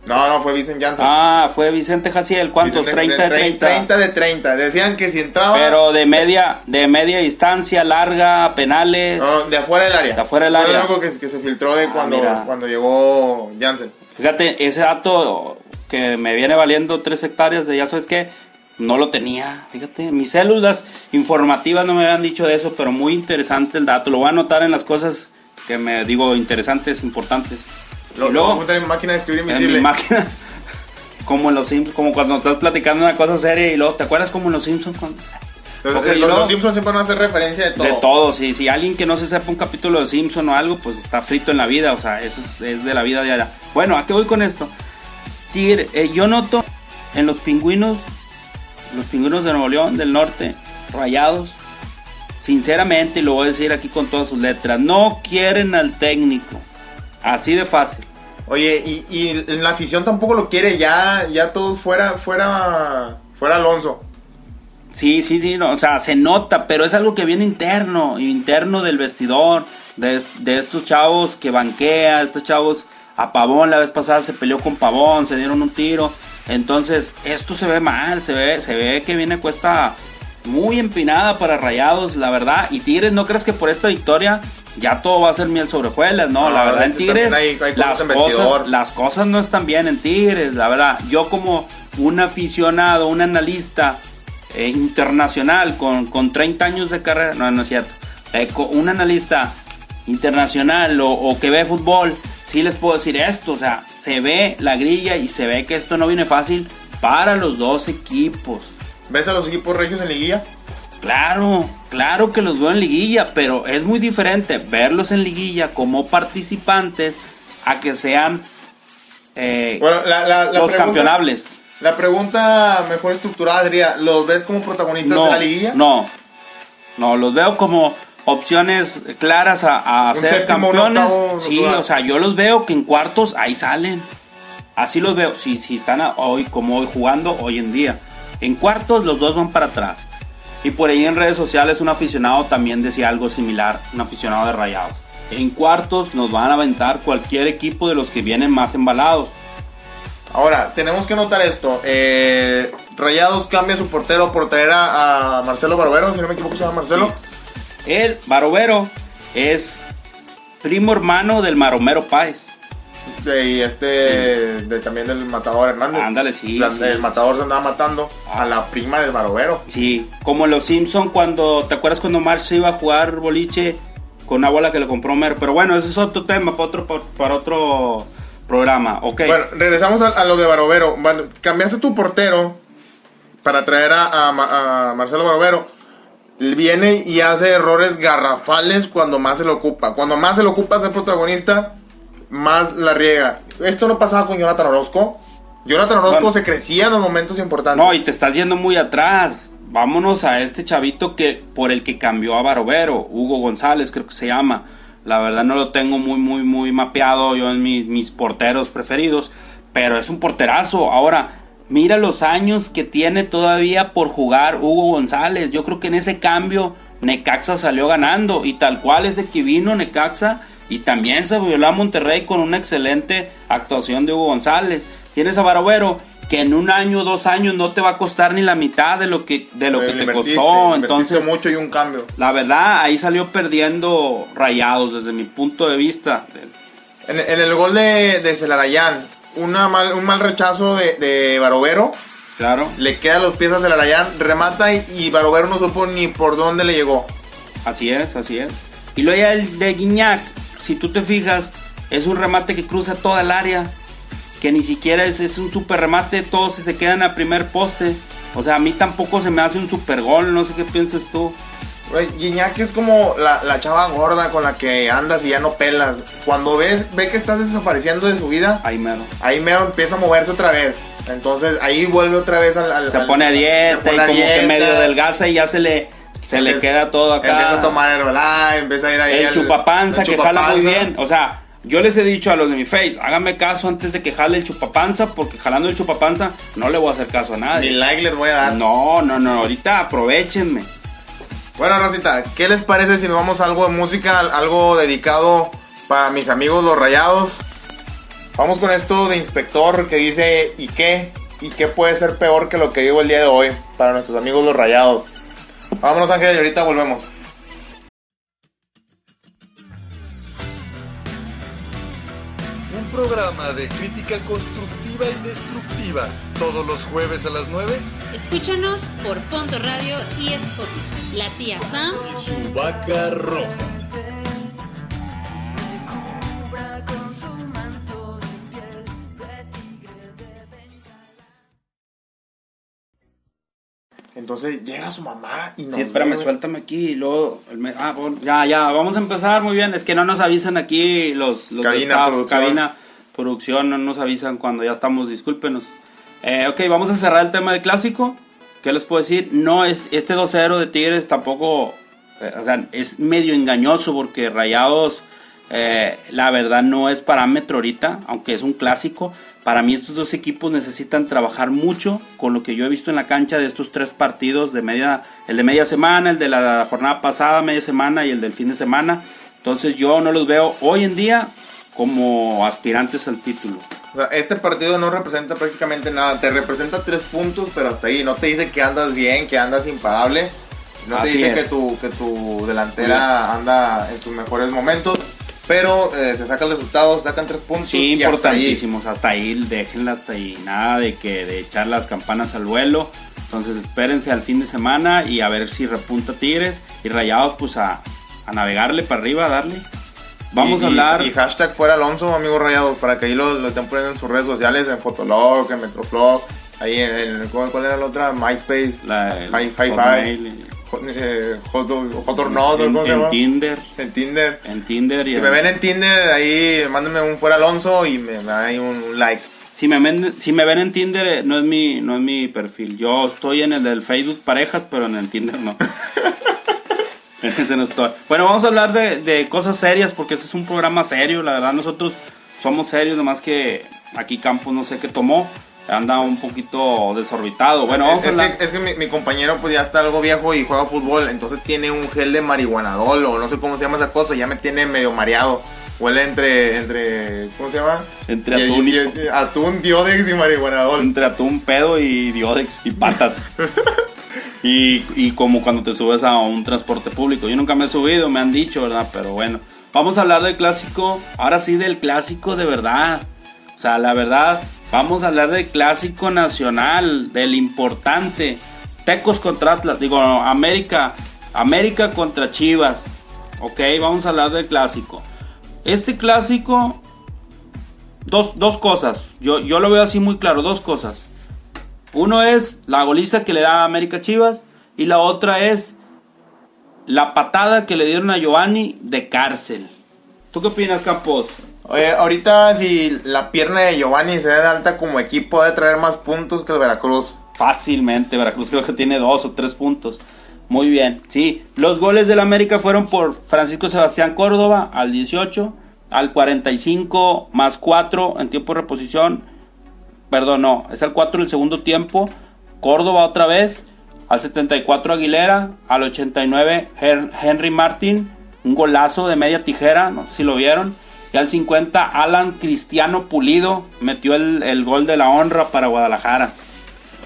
No, no, fue Vincent Janssen. Ah, fue Vicente Jaciel, ¿cuántos? Vicente- 30 de 30. 30 de 30. Decían que si entraba... Pero de media, de media distancia, larga, penales. No, de afuera del área. De afuera del Fue área. lo único que, que se filtró de Ah, cuando, mira. cuando llegó Janssen. Fíjate, ese dato que me viene valiendo 3 hectáreas de ya sabes qué, no lo tenía. Fíjate, mis células informativas no me habían dicho de eso, pero muy interesante el dato. Lo voy a anotar en las cosas que me digo interesantes, importantes. Lo, y lo voy a luego, apuntar en mi máquina de escribir en invisible. mi máquina, como en los Simpsons, como cuando estás platicando una cosa seria y luego, ¿te acuerdas como en los Simpsons? Cuando- Los, Ok, los- y luego- los Simpsons siempre van a hacer referencia de todo. De todo, sí. Si alguien que no se sepa un capítulo de Simpson o algo, pues está frito en la vida. O sea, eso es, es de la vida diaria. Bueno, ¿a qué voy con esto? Tigre, eh, yo noto en los pingüinos, los pingüinos de Nuevo León, del norte, rayados, sinceramente, y lo voy a decir aquí con todas sus letras, no quieren al técnico. Así de fácil. Oye, y, y la afición tampoco lo quiere. Ya, ya todos fuera, fuera, fuera Alonso. Sí, sí, sí, no, o sea, se nota, pero es algo que viene interno, interno del vestidor, de, de estos chavos que banquea, estos chavos a Pavón la vez pasada se peleó con Pavón, se dieron un tiro, entonces esto se ve mal, se ve, se ve que viene cuesta muy empinada para Rayados, la verdad, y Tigres, ¿no crees que por esta victoria ya todo va a ser miel sobre hojuelas? No, No, la verdad en Tigres hay- las cosas, las cosas no están bien en Tigres, la verdad, yo como un aficionado, un analista, eh, internacional con, con 30 años de carrera. No, no es cierto. eh, un analista internacional o, o que ve fútbol, sí les puedo decir esto, o sea, se ve la grilla y se ve que esto no viene fácil para los dos equipos. ¿Ves a los equipos regios en liguilla? Claro, claro que los veo en liguilla, pero es muy diferente verlos en liguilla como participantes a que sean eh, Bueno, la, la, la los pregunta- campeonables. La pregunta mejor estructurada sería, ¿los ves como protagonistas No, de la liguilla? no, no, los veo como opciones claras a, ser séptimo, campeones. octavo sí, o sea, yo los veo que en cuartos ahí salen. Así los veo, si, si están hoy como hoy jugando hoy en día. En cuartos los dos van para atrás. Y por ahí en redes sociales un aficionado también decía algo similar, un aficionado de Rayados. En cuartos nos van a aventar cualquier equipo de los que vienen más embalados. Ahora, tenemos que notar esto. eh, Rayados cambia su portero por traer a, a Marcelo Barbero, si no me equivoco se llama Marcelo. El Barovero es primo hermano del Maromero Páez. De, y este, de, también del Matador Hernández. Ándale, sí. El Matador se andaba matando a la prima del Barovero. Sí, como los Simpson cuando, ¿te acuerdas cuando Marx iba a jugar boliche con una bola que le compró Homero? Pero bueno, ese es otro tema para otro, para otro programa, ok. Bueno, regresamos a, a lo de Barovero. Bueno, cambiaste tu portero para traer a, a Marcelo Barovero. Viene y hace errores garrafales cuando más se lo ocupa. Cuando más se lo ocupa ser protagonista, más la riega. Esto no pasaba con Jonathan Orozco. Jonathan Orozco Bueno. se crecía en los momentos importantes. No, y te estás yendo muy atrás. Vámonos a este chavito que por el que cambió a Barovero, Hugo González creo que se llama. La verdad no lo tengo muy muy muy mapeado yo en mis, mis porteros preferidos, pero es un porterazo. Ahora, mira los años que tiene todavía por jugar Hugo González. Yo creo que en ese cambio Necaxa salió ganando y tal cual es de que vino Necaxa y también se violó a Monterrey con una excelente actuación de Hugo González. Tienes a Barovero que en un año o dos años no te va a costar ni la mitad de lo que de lo que te costó. Entonces, mucho y un cambio. la verdad, ahí salió perdiendo rayados desde mi punto de vista. En, en el gol de, de Celarayán, una mal, un mal rechazo de, de Barovero. Claro. Le queda los pies a Celarayán, remata y, y Barovero no supo ni por dónde le llegó. Así es, así es. Y luego ya el de Guiñac, si tú te fijas, es un remate que cruza toda el área. Que ni siquiera es, es un super remate, todos se quedan a primer poste. O sea, a mí tampoco se me hace un super gol, no sé qué piensas tú. Güey, Guiñac es como la, la chava gorda con la que andas y ya no pelas. Cuando ves, ve que estás desapareciendo de su vida, Ahí mero. ahí mero empieza a moverse otra vez. Entonces ahí vuelve otra vez al. al- Se al- pone a dieta pone y a como que medio delgaza y ya se le, se le queda todo acá. Empieza a tomar Herbalife, empieza a ir ahí. el al- chupapanza que jala muy bien. O sea, yo les he dicho a los de mi face, háganme caso antes de que jale el chupapanza, porque jalando el chupapanza no le voy a hacer caso a Ni nadie. like les voy a dar. No, no, no, ahorita aprovechenme. Bueno, Rosita, ¿qué les parece si nos vamos a algo de música, algo dedicado para mis amigos los rayados? Vamos con esto de inspector que dice ¿y qué? ¿Y qué puede ser peor que lo que vivo el día de hoy para nuestros amigos los rayados? Vámonos Ángel y ahorita volvemos. Un programa de crítica constructiva y destructiva. Todos los jueves a las 9. Escúchanos por Fondo Radio y Spotify. La tía Sam y su vaca roja. Entonces llega su mamá y nos Sí, espérame, ve, suéltame aquí y luego... el me- ah, bueno, ya, ya, vamos a empezar muy bien. Es que no nos avisan aquí los, los Cabina, staff, producción. cabina, producción, no nos avisan cuando ya estamos, discúlpenos. Eh, ok, vamos a cerrar el tema del clásico. ¿Qué les puedo decir? No, es, este 2-0 de Tigres tampoco... eh, es medio engañoso porque Rayados... eh, la verdad no es parámetro ahorita, aunque es un clásico. Para mí estos dos equipos necesitan trabajar mucho con lo que yo he visto en la cancha de estos tres partidos de media, el de media semana, el de la jornada pasada, media semana y el del fin de semana. Entonces yo no los veo hoy en día como aspirantes al título. Este partido no representa prácticamente nada. Te representa tres puntos, pero hasta ahí. No te dice que andas bien, que andas imparable. No te dice es. que tu, que tu delantera anda en sus mejores momentos. Pero eh, se sacan resultados, sacan tres puntos. Sí, y hasta ahí. importantísimos. Hasta ahí, déjenla hasta ahí. Nada de que de echar las campanas al vuelo. Entonces espérense al fin de semana y a ver si repunta Tigres. Y Rayados, pues a, a navegarle para arriba, a darle. Vamos Y- a y- hablar. Y, hashtag fuera Alonso, amigos rayados, para que ahí lo, lo estén poniendo en sus redes sociales, en Fotolog, en Metroflog, ahí en, en- ¿cuál, cuál era la otra? MySpace, La- el Hi- Hi-Fi, Hotmail, Hot, or Not, en, ¿cómo se en? Tinder. En Tinder. En Tinder y Si en- me ven en Tinder, ahí mándenme un fuera Alonso y me, me dan ahí un, un like. Si me, ven, si me ven en Tinder, eh, no es, mi, no es mi perfil. Yo estoy en el del Facebook parejas, pero en el Tinder no. Bueno, vamos a hablar de, de cosas serias porque este es un programa serio. La verdad, nosotros somos serios, nomás que aquí Campos no sé qué tomó. Anda un poquito desorbitado. Bueno, vamos es, a hablar. que, es que mi, mi compañero pues ya está algo viejo y juega fútbol, entonces tiene un gel de marihuanadol o no sé cómo se llama esa cosa, ya me tiene medio mareado. Huele entre, entre, ¿cómo se llama? Entre atún y- y- y- atún, diodex y marihuanadol. Entre atún, pedo y diodex y patas. y, como cuando te subes a un transporte público. Yo nunca me he subido, me han dicho, ¿verdad? Pero bueno, vamos a hablar del clásico. Ahora sí, del clásico de verdad. O sea, la verdad, vamos a hablar del clásico nacional, del importante. Tecos contra Atlas, digo, América, América contra Chivas. Ok, vamos a hablar del clásico. Este clásico dos, dos cosas. Yo, yo lo veo así muy claro, dos cosas. Uno es la goliza que le da a América Chivas y la otra es la patada que le dieron a Giovanni de cárcel. ¿Tú qué opinas, Campos? Oye, ahorita si la pierna de Giovanni se da de alta como equipo, debe traer más puntos que el Veracruz. Fácilmente, Veracruz creo que tiene dos o tres puntos. Muy bien, sí. Los goles del América fueron por Francisco Sebastián Córdoba al 18, al 45 más 4 en tiempo de reposición. Perdón, no, es al 4 del segundo tiempo. Córdoba otra vez. Al 74 Aguilera. Al 89 Her- Henry Martin. Un golazo de media tijera, no sé si lo vieron. Y al 50 Alan Cristiano Pulido metió el, el gol de la honra para Guadalajara.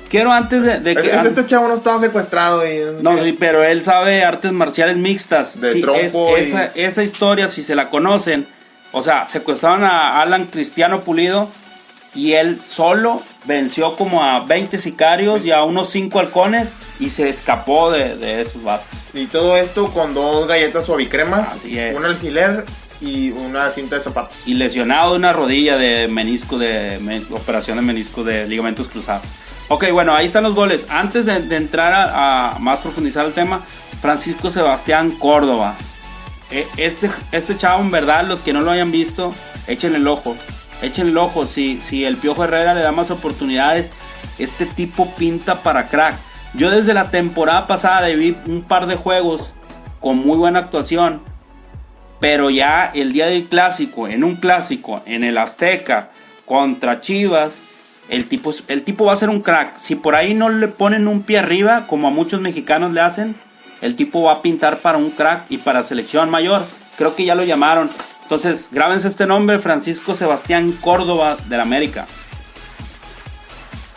Quiero antes de, que... es- este chavo no estaba secuestrado y No, sí, pero él sabe artes marciales mixtas. De Sí, es- y- esa, esa historia, si se la conocen, o sea, secuestraron a Alan Cristiano Pulido y él solo venció como a 20 sicarios y a unos 5 halcones y se escapó de, de esos vatos. Y todo esto con dos galletas suavicremas, un alfiler y una cinta de zapatos. Y lesionado de una rodilla de menisco, de operación de menisco de ligamentos cruzados. Ok, bueno, ahí están los goles. Antes de, de entrar a, a más profundizar el tema, Francisco Sebastián Córdoba. Eh, Este, este chavo, en verdad, los que no lo hayan visto, echen el ojo. Echen el ojo. Si, si el Piojo Herrera le da más oportunidades, este tipo pinta para crack. Yo desde la temporada pasada le vi un par de juegos con muy buena actuación. Pero ya el día del clásico, en un clásico, en el Azteca, contra Chivas, el tipo, el tipo va a ser un crack. Si por ahí no le ponen un pie arriba, como a muchos mexicanos le hacen, el tipo va a pintar para un crack y para selección mayor. Creo que ya lo llamaron. Entonces, grábense este nombre, Francisco Sebastián Córdoba del América.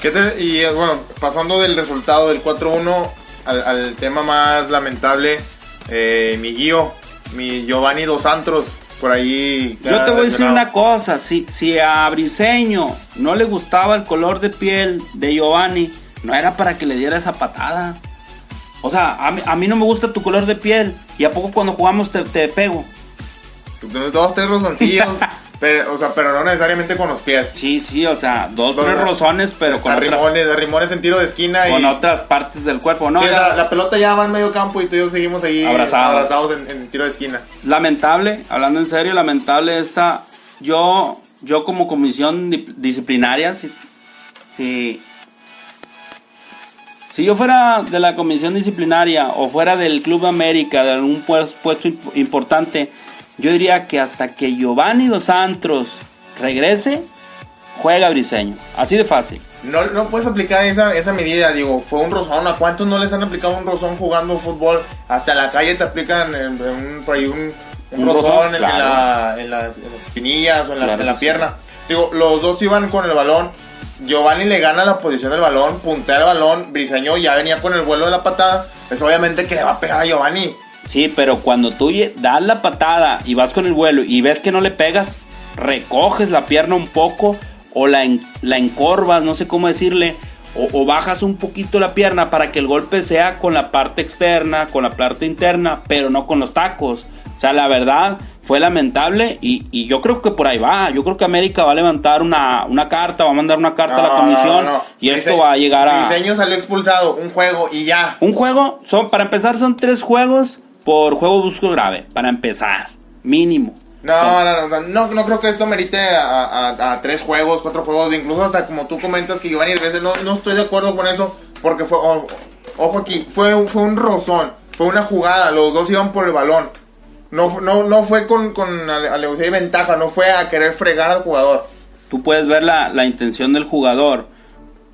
¿Qué te- y eh, bueno, pasando del resultado del 4-1 al, al tema más lamentable, eh, mi guío, mi Giovanni Dos Santos, por ahí. Yo te voy a decir una cosa, si, si a Briseño no le gustaba el color de piel de Giovanni, no era para que le diera esa patada. O sea, a mí, a mí no me gusta tu color de piel y a poco cuando jugamos te, te pego. Dos, tres rozoncillos, pero, o sea, pero no necesariamente con los pies. Sí, sí, o sea, dos, Dos- tres rozones, pero con otras, Arrimones, arrimones en tiro de esquina y. con otras partes del cuerpo. No, Sí, o sea, la pelota ya va en medio campo y tú y yo seguimos ahí Abrazados. abrazados en, en tiro de esquina. lamentable, hablando en serio, lamentable esta. Yo, yo como comisión di- disciplinaria, si, si, si yo fuera de la comisión disciplinaria o fuera del Club América, de algún pues- puesto imp- importante, yo diría que hasta que Giovanni Dos Santos regrese, juega Briseño. Así de fácil. No, no puedes aplicar esa, esa medida, digo, fue un rozón. ¿A cuántos no les han aplicado un rozón jugando fútbol? Hasta en la calle te aplican eh, un, por ahí un, un Un rozón, rozón, en, en claro. la- en las, en las espinillas o en la, Claro en la sí. pierna. Digo, los dos iban con el balón. Giovanni le gana la posición del balón, puntea el balón. Briseño ya venía con el vuelo de la patada. Pues obviamente que le va a pegar a Giovanni. Sí, pero cuando tú das la patada y vas con el vuelo y ves que no le pegas, recoges la pierna un poco o la, en- la encorvas, no sé cómo decirle, o, o bajas un poquito la pierna para que el golpe sea con la parte externa, con la parte interna, pero no con los tacos. O sea, la verdad fue lamentable y, y yo creo que por ahí va. Yo creo que América va a levantar una, una carta, va a mandar una carta a la comisión no, no. y esto va a llegar a... Diseño salió expulsado, un juego y ya. Un juego, son, para empezar son tres juegos por juego busco grave, para empezar, mínimo. No, no, no, no, no, creo que esto merite a, a- a tres juegos, cuatro juegos, incluso hasta como tú comentas que Giovanni regrese, no, no estoy de acuerdo con eso, porque fue, ojo aquí, fue, un- fue un rozón, fue una jugada, los dos iban por el balón. No, no, no fue con, con ale- alevosía y ventaja, no fue a querer fregar al jugador. Tú puedes ver la, la intención del jugador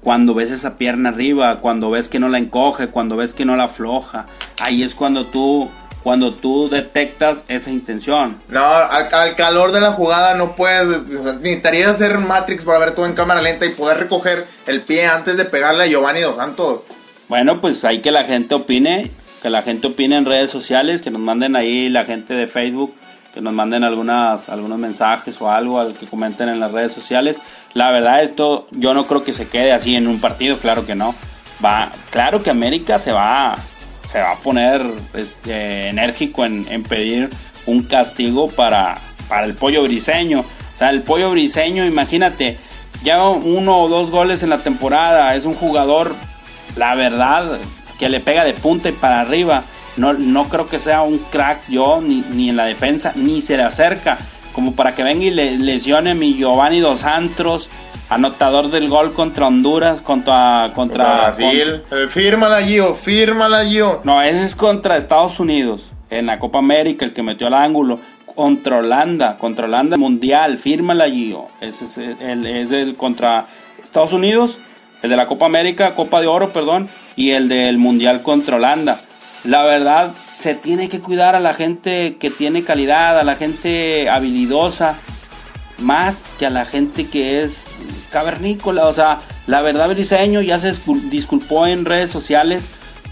cuando ves esa pierna arriba, cuando ves que no la encoge, cuando ves que no la afloja. Ahí es cuando tú, cuando tú detectas esa intención. No, al, al calor de la jugada no puedes, o sea, necesitarías hacer Matrix para ver todo en cámara lenta y poder recoger el pie antes de pegarle a Giovanni Dos Santos. Bueno, pues hay que la gente opine, que la gente opine en redes sociales, que nos manden ahí la gente de Facebook, que nos manden algunas, algunos mensajes o algo, al que comenten en las redes sociales. La verdad esto yo no creo que se quede así en un partido, claro que no. Va, claro que América se va, se va a poner este, enérgico en, en pedir un castigo para, para el pollo briseño. O sea, el pollo briseño, imagínate, ya uno o dos goles en la temporada, es un jugador la verdad, que le pega de punta y para arriba. No, no creo que sea un crack yo, ni, ni en la defensa, ni se le acerca. Como para que venga y le lesione mi Giovanni Dos Santos, anotador del gol contra Honduras, contra, contra, Contra Brasil. Eh, fírmala, Gio, fírmala, Gio. no, ese es contra Estados Unidos. En la Copa América, el que metió al ángulo. Contra Holanda, contra Holanda Mundial, fírmala Gio. Ese es el, es el contra Estados Unidos, el de la Copa América, Copa de Oro, perdón, y el del Mundial contra Holanda. La verdad, se tiene que cuidar a la gente que tiene calidad, a la gente habilidosa, más que a la gente que es cavernícola. O sea, la verdad, Briseño ya se discul- disculpó en redes sociales,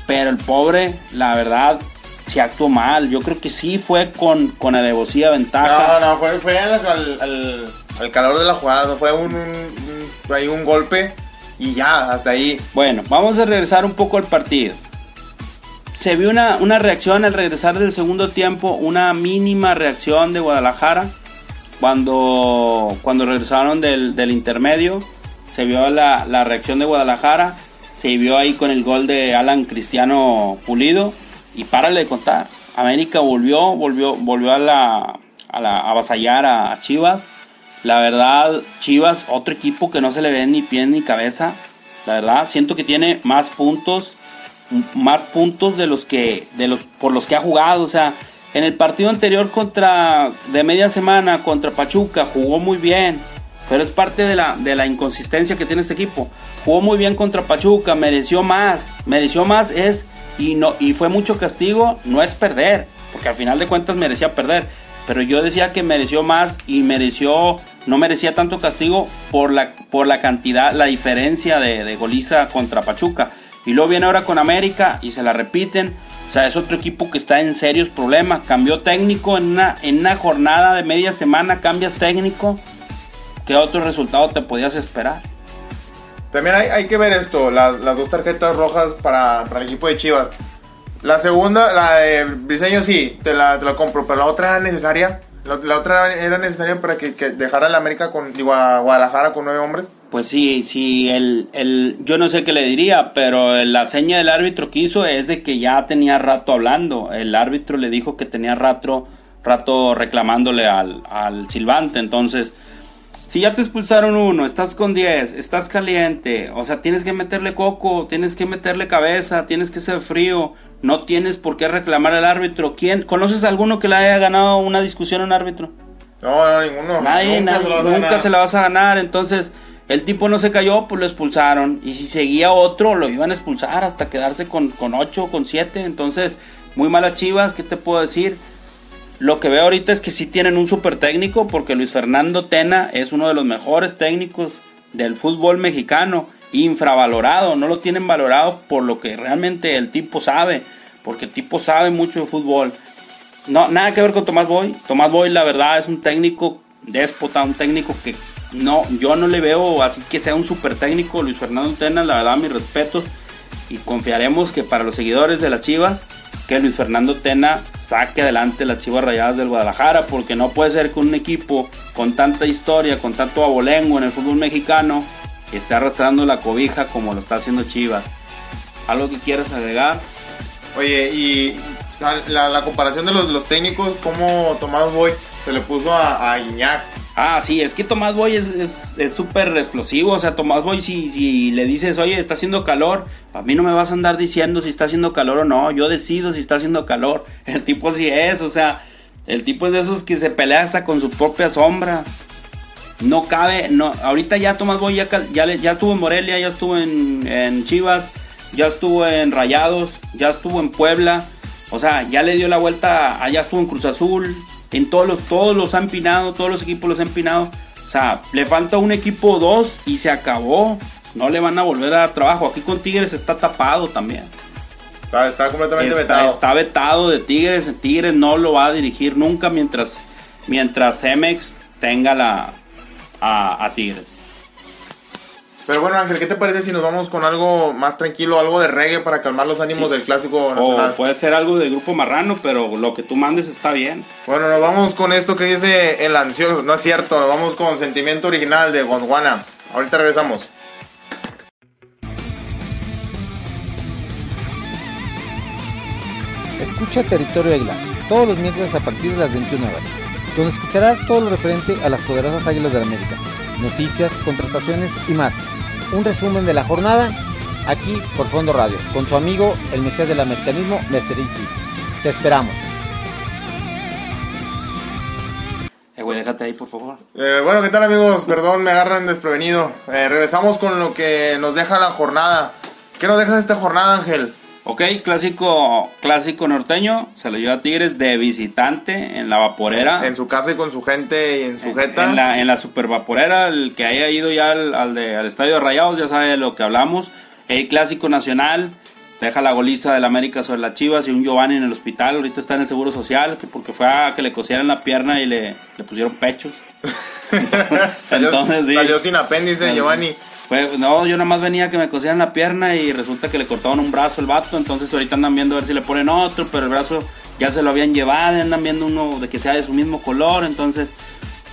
pero el pobre, la verdad, se actuó mal. Yo creo que sí fue con, con alevosía, ventaja. No, no, fue, fue al, al- al- al calor de la jugada, fue un, un- un- ahí un golpe y ya, hasta ahí. Bueno, vamos a regresar un poco al partido. Se vio una, una reacción al regresar del segundo tiempo, una mínima reacción de Guadalajara. Cuando, cuando regresaron del, del intermedio, se vio la, la reacción de Guadalajara. Se vio ahí con el gol de Alan Cristiano Pulido. Y párale de contar. América volvió, volvió, volvió a la, a la a avasallar a Chivas. La verdad, Chivas, otro equipo que no se le ve ni pie ni cabeza. La verdad, siento que tiene más puntos, más puntos de los que, de los, por los que ha jugado. O sea, en el partido anterior contra, de media semana contra Pachuca, jugó muy bien. Pero es parte de la, de la inconsistencia que tiene este equipo. Jugó muy bien contra Pachuca, mereció más. Mereció más es, y, no, y fue mucho castigo, no es perder. Porque al final de cuentas merecía perder. Pero yo decía que mereció más y mereció, no merecía tanto castigo por la, por la cantidad, la diferencia de, de goliza contra Pachuca. Y luego viene ahora con América y se la repiten. O sea, es otro equipo que está en serios problemas. Cambió técnico en una, en una jornada de media semana, cambias técnico. ¿Qué otro resultado te podías esperar? También hay, hay que ver esto, la- las dos tarjetas rojas para, para el equipo de Chivas. La segunda, la de Briseño sí, te la, te la compro, pero la otra era necesaria. La, la otra era necesaria para que, que dejara a la América con, digo, a Guadalajara con nueve hombres. Pues sí, sí, el, el, yo no sé qué le diría, pero la seña del árbitro que hizo es de que ya tenía rato hablando. El árbitro le dijo que tenía rato, rato reclamándole al, al silbante. Entonces, si ya te expulsaron uno, estás con 10, estás caliente, o sea, tienes que meterle coco, tienes que meterle cabeza, tienes que ser frío, no tienes por qué reclamar al árbitro. ¿Quién? ¿Conoces a alguno que le haya ganado una discusión a un árbitro? No, no, ninguno. Nadie, Nunca nadie, se nunca se la vas a ganar. Entonces, el tipo no se cayó, pues lo expulsaron. Y si seguía otro, lo iban a expulsar hasta quedarse con, con 8, con 7. Entonces, muy malas chivas, ¿qué te puedo decir? Lo que veo ahorita es que sí tienen un super técnico, porque Luis Fernando Tena es uno de los mejores técnicos del fútbol mexicano, infravalorado, no lo tienen valorado por lo que realmente el tipo sabe, porque el tipo sabe mucho de fútbol. No, nada que ver con Tomás Boy. Tomás Boy, la verdad, es un técnico déspota, un técnico que no, yo no le veo así que sea un super técnico Luis Fernando Tena, la verdad mis respetos y confiaremos que para los seguidores de las Chivas que Luis Fernando Tena saque adelante las Chivas Rayadas del Guadalajara porque no puede ser que un equipo con tanta historia, con tanto abolengo en el fútbol mexicano esté arrastrando la cobija como lo está haciendo Chivas. ¿Algo que quieras agregar? Oye, y la, comparación de los, los técnicos, como Tomás Boy se le puso a, a Iñak. Ah, sí, es que Tomás Boy es súper explosivo. O sea, Tomás Boy, si, si le dices, oye, está haciendo calor, a mí no me vas a andar diciendo si está haciendo calor o no. Yo decido si está haciendo calor. El tipo sí es, o sea, el tipo es de esos que se pelea hasta con su propia sombra. No cabe, no, ahorita ya Tomás Boy ya, ya, ya estuvo en Morelia, ya estuvo en, en Chivas, ya estuvo en Rayados, ya estuvo en Puebla. O sea, ya le dio la vuelta, allá estuvo en Cruz Azul, en todos los, todos los han pinado, todos los equipos los han pinado. O sea, le falta un equipo o dos y se acabó. No le van a volver a dar trabajo. Aquí con Tigres está tapado también. Está, completamente está, vetado. Está vetado de Tigres. Tigres no lo va a dirigir nunca mientras, mientras Cemex tenga la, a, a Tigres. Pero bueno, Ángel, ¿qué te parece si nos vamos con algo más tranquilo, algo de reggae para calmar los ánimos Sí. del clásico nacional? O puede ser algo de grupo marrano, pero lo que tú mandes está bien. Bueno, nos vamos con esto que dice el ansioso. No es cierto, nos vamos con Sentimiento Original de Gondwana. Ahorita regresamos. Escucha Territorio Águila todos los miércoles a partir de las 21 horas, donde escucharás todo lo referente a las poderosas Águilas del América, noticias, contrataciones y más. Un resumen de la jornada aquí por Fondo Radio, con su amigo el Mesías del Americanismo, Mr. Easy. Te esperamos. Eh, güey, déjate ahí, por favor. Eh, bueno, ¿qué tal amigos? Perdón, me agarran desprevenido. Eh, regresamos con lo que nos deja la jornada. ¿Qué nos deja esta jornada, Ángel? Ok, clásico, clásico norteño. Se lo lleva a Tigres de visitante en la vaporera. En su casa y con su gente y en su jeta. En la, en la super vaporera, el que haya ido ya al, al de- al estadio de Rayados ya sabe de lo que hablamos. El clásico nacional deja la goliza del América sobre las Chivas y un Giovanni en el hospital. Ahorita está en el seguro social que porque fue a que le cosieran la pierna y le, le pusieron pechos. Salió, Entonces, sí. salió sin apéndice. Giovanni. Fue, no, yo nada más venía que me cosieran la pierna y resulta que le cortaron un brazo el vato. Entonces ahorita andan viendo a ver si le ponen otro, pero el brazo ya se lo habían llevado. Andan viendo uno de que sea de su mismo color. Entonces,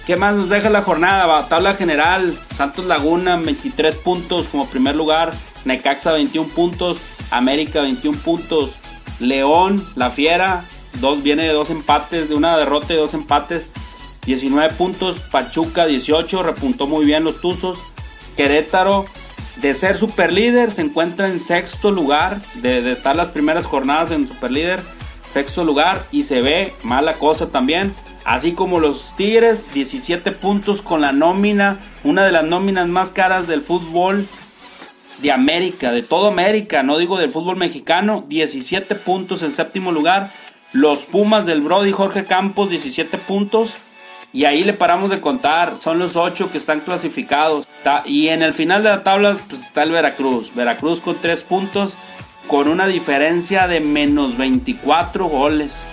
¿qué más nos deja la jornada? Tabla general: Santos Laguna 23 puntos como primer lugar, Necaxa 21 puntos, América 21 puntos, León, La Fiera, dos, viene de dos empates, de una derrota y dos empates. 19 puntos, Pachuca 18, repuntó muy bien los Tuzos. Querétaro, de ser superlíder, se encuentra en sexto lugar, de, estar las primeras jornadas en superlíder, sexto lugar, y se ve mala cosa también. Así como los Tigres, 17 puntos con la nómina, una de las nóminas más caras del fútbol de América, de todo América, no digo del fútbol mexicano, 17 puntos en séptimo lugar. Los Pumas del Brody Jorge Campos, 17 puntos. Y ahí le paramos de contar, son los 8 que están clasificados. Y en el final de la tabla pues, está el Veracruz. Veracruz con 3 puntos, con una diferencia de menos 24 goles.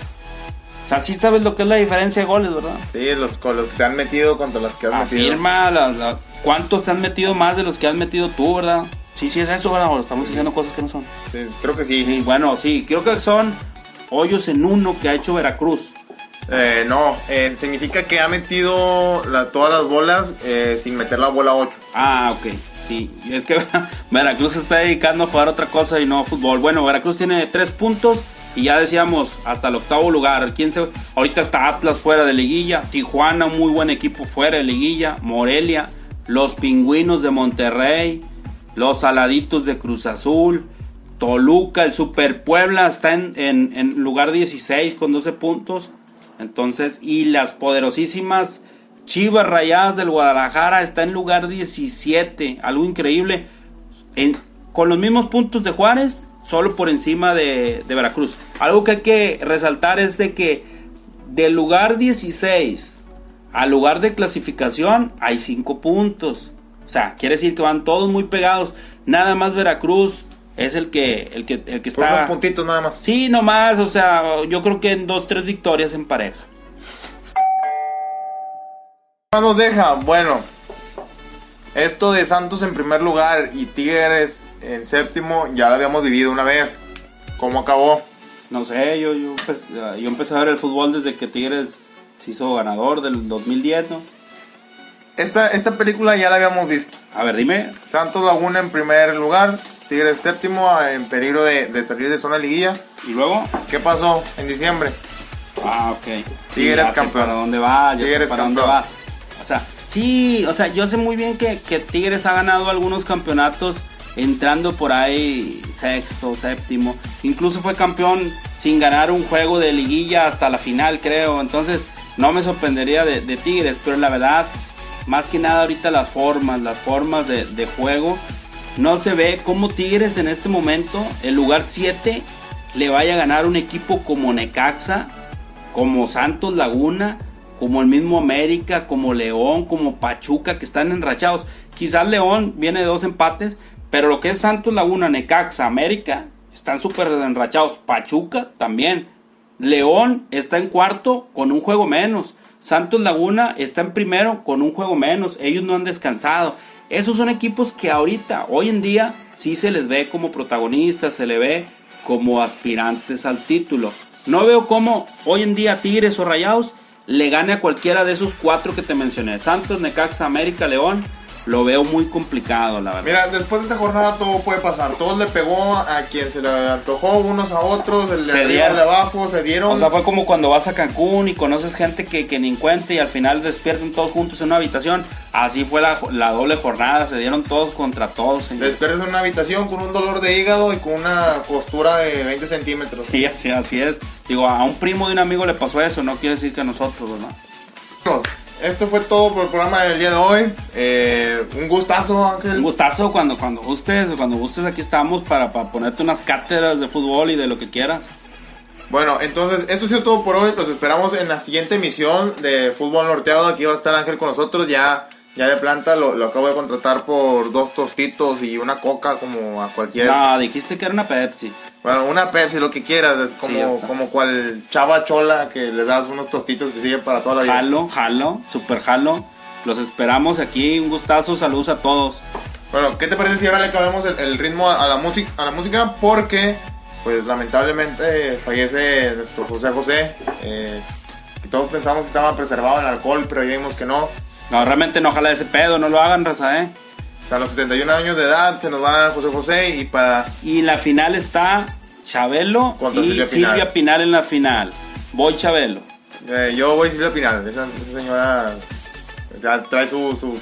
O sea, sí sabes lo que es la diferencia de goles, ¿verdad? Sí, los, con los que te han metido contra los que has metido. Afirma la- la- cuántos te han metido más de los que has metido tú, ¿verdad? Sí, sí es eso, ¿verdad? O estamos diciendo cosas que no son. Sí, creo que sí. Sí, bueno, sí, creo que son hoyos en uno que ha hecho Veracruz. Eh, no, eh, significa que ha metido todas las bolas eh, sin meter la bola 8. Ah, ok. Sí, es que Veracruz está dedicando a jugar otra cosa y no fútbol. Bueno, Veracruz tiene tres puntos y ya decíamos hasta el octavo lugar. ¿Quién se... Ahorita está Atlas fuera de liguilla, Tijuana, muy buen equipo fuera de liguilla, Morelia, los Pingüinos de Monterrey, los Saladitos de Cruz Azul, Toluca, el Super Puebla está en lugar 16 con 12 puntos. Entonces, y las poderosísimas Chivas Rayadas del Guadalajara está en lugar 17. Algo increíble. Con los mismos puntos de Juárez, solo por encima de, de Veracruz. Algo que hay que resaltar es de que del lugar 16 al lugar de clasificación hay 5 puntos. O sea, quiere decir que van todos muy pegados. Nada más Veracruz es el que, el que, el que Por está. unos puntitos nada más. Sí, nomás, o sea, yo creo que en dos, tres victorias en pareja. ¿Qué nos deja? Bueno, Esto de Santos en primer lugar y Tigres en séptimo ya lo habíamos vivido una vez. ¿Cómo acabó? No sé, yo, yo, empecé, yo empecé a ver el fútbol desde que Tigres se hizo ganador del 2010, ¿no? Esta, esta película ya la habíamos visto. A ver, dime. Santos Laguna en primer lugar, Tigres séptimo en peligro de, de salir de zona liguilla. ¿Y luego? ¿Qué pasó en diciembre? Ah, ok. Tigres campeón. ¿Para dónde va? Ya sé Tigres para dónde campeón. va. O sea, sí, o sea, yo sé muy bien que, que Tigres ha ganado algunos campeonatos entrando por ahí sexto, séptimo. Incluso fue campeón sin ganar un juego de liguilla hasta la final, creo. Entonces, no me sorprendería de, de Tigres, pero la verdad, más que nada ahorita las formas, las formas de, de juego. No se ve cómo Tigres en este momento, el lugar 7, le vaya a ganar un equipo como Necaxa, como Santos Laguna, como el mismo América, como León, como Pachuca, que están enrachados. Quizás León viene de dos empates, pero lo que es Santos Laguna, Necaxa, América, están súper enrachados. Pachuca también. León está en cuarto con un juego menos. Santos Laguna está en primero con un juego menos. Ellos no han descansado. Esos son equipos que ahorita, hoy en día, sí se les ve como protagonistas, se le ve como aspirantes al título. No veo cómo hoy en día Tigres o Rayados le gane a cualquiera de esos cuatro que te mencioné. Santos, Necaxa, América, León. Lo veo muy complicado, la verdad. Mira, después de esta jornada todo puede pasar. Todo le pegó a quien se le antojó, unos a otros, el de Se arriba, dieron. el de abajo, se dieron. O sea, fue como cuando vas a Cancún y conoces gente que, que ni cuenta y al final despiertan todos juntos en una habitación. Así fue la, la doble jornada, se dieron todos contra todos. señores. Despiertas en una habitación con un dolor de hígado y con una postura de 20 centímetros. Sí, así, así es. Digo, a un primo de un amigo le pasó eso, no quiere decir que a nosotros, ¿verdad? Bueno, Esto fue todo por el programa del día de hoy. Eh, un gustazo, Ángel. Un gustazo cuando, cuando gustes, cuando gustes aquí estamos para, para ponerte unas cátedras de fútbol y de lo que quieras. Bueno, entonces, esto ha sido todo por hoy. Los esperamos en la siguiente emisión de Fútbol Norteado. Aquí va a estar Ángel con nosotros. Ya, ya de planta lo, lo acabo de contratar por dos tostitos y una coca como a cualquier. No, dijiste que era una Pepsi. Bueno, una Pepsi, lo que quieras. Es Sí, como, está. como cual chava chola que le das unos tostitos y te sigue para toda la vida. Jalo, jalo, super jalo. Los esperamos aquí. Un gustazo, saludos a todos. Bueno, ¿qué te parece si ahora le cambiamos el, el ritmo a, a la música, a la música? Porque, pues lamentablemente fallece nuestro José José. eh, que todos pensamos que estaba preservado en alcohol, pero ya vimos que no. No, realmente no jala ese pedo, no lo hagan, raza, eh. O sea, a los 71 años de edad se nos va José José y para... Y la final está Chabelo y Silvia Silvia Pinal. Pinal. en la final. Voy Chabelo. eh, yo voy Silvia Pinal. Esa, esa señora ya trae su- sus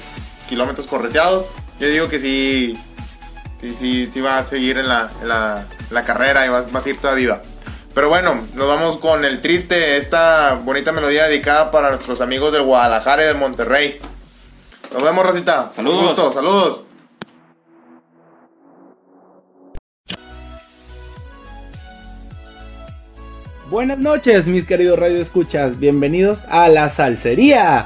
kilómetros correteados. Yo digo que sí, sí, sí, sí va a seguir en la, en la, en la carrera y va, va a seguir toda viva. Pero bueno, nos vamos con el triste, esta bonita melodía dedicada para nuestros amigos del Guadalajara y del Monterrey. Nos vemos, Racita. Saludos. Un gusto, saludos. Buenas noches, mis queridos radio escuchas. Bienvenidos a la salsería.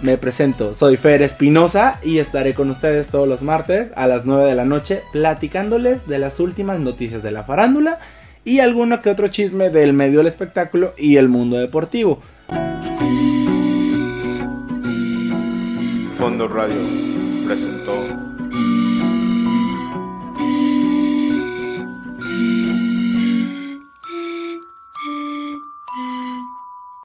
Me presento, soy Fer Espinosa y estaré con ustedes todos los martes a las 9 de la noche platicándoles de las últimas noticias de la farándula y alguno que otro chisme del medio del espectáculo y el mundo deportivo. Fondo Radio presentó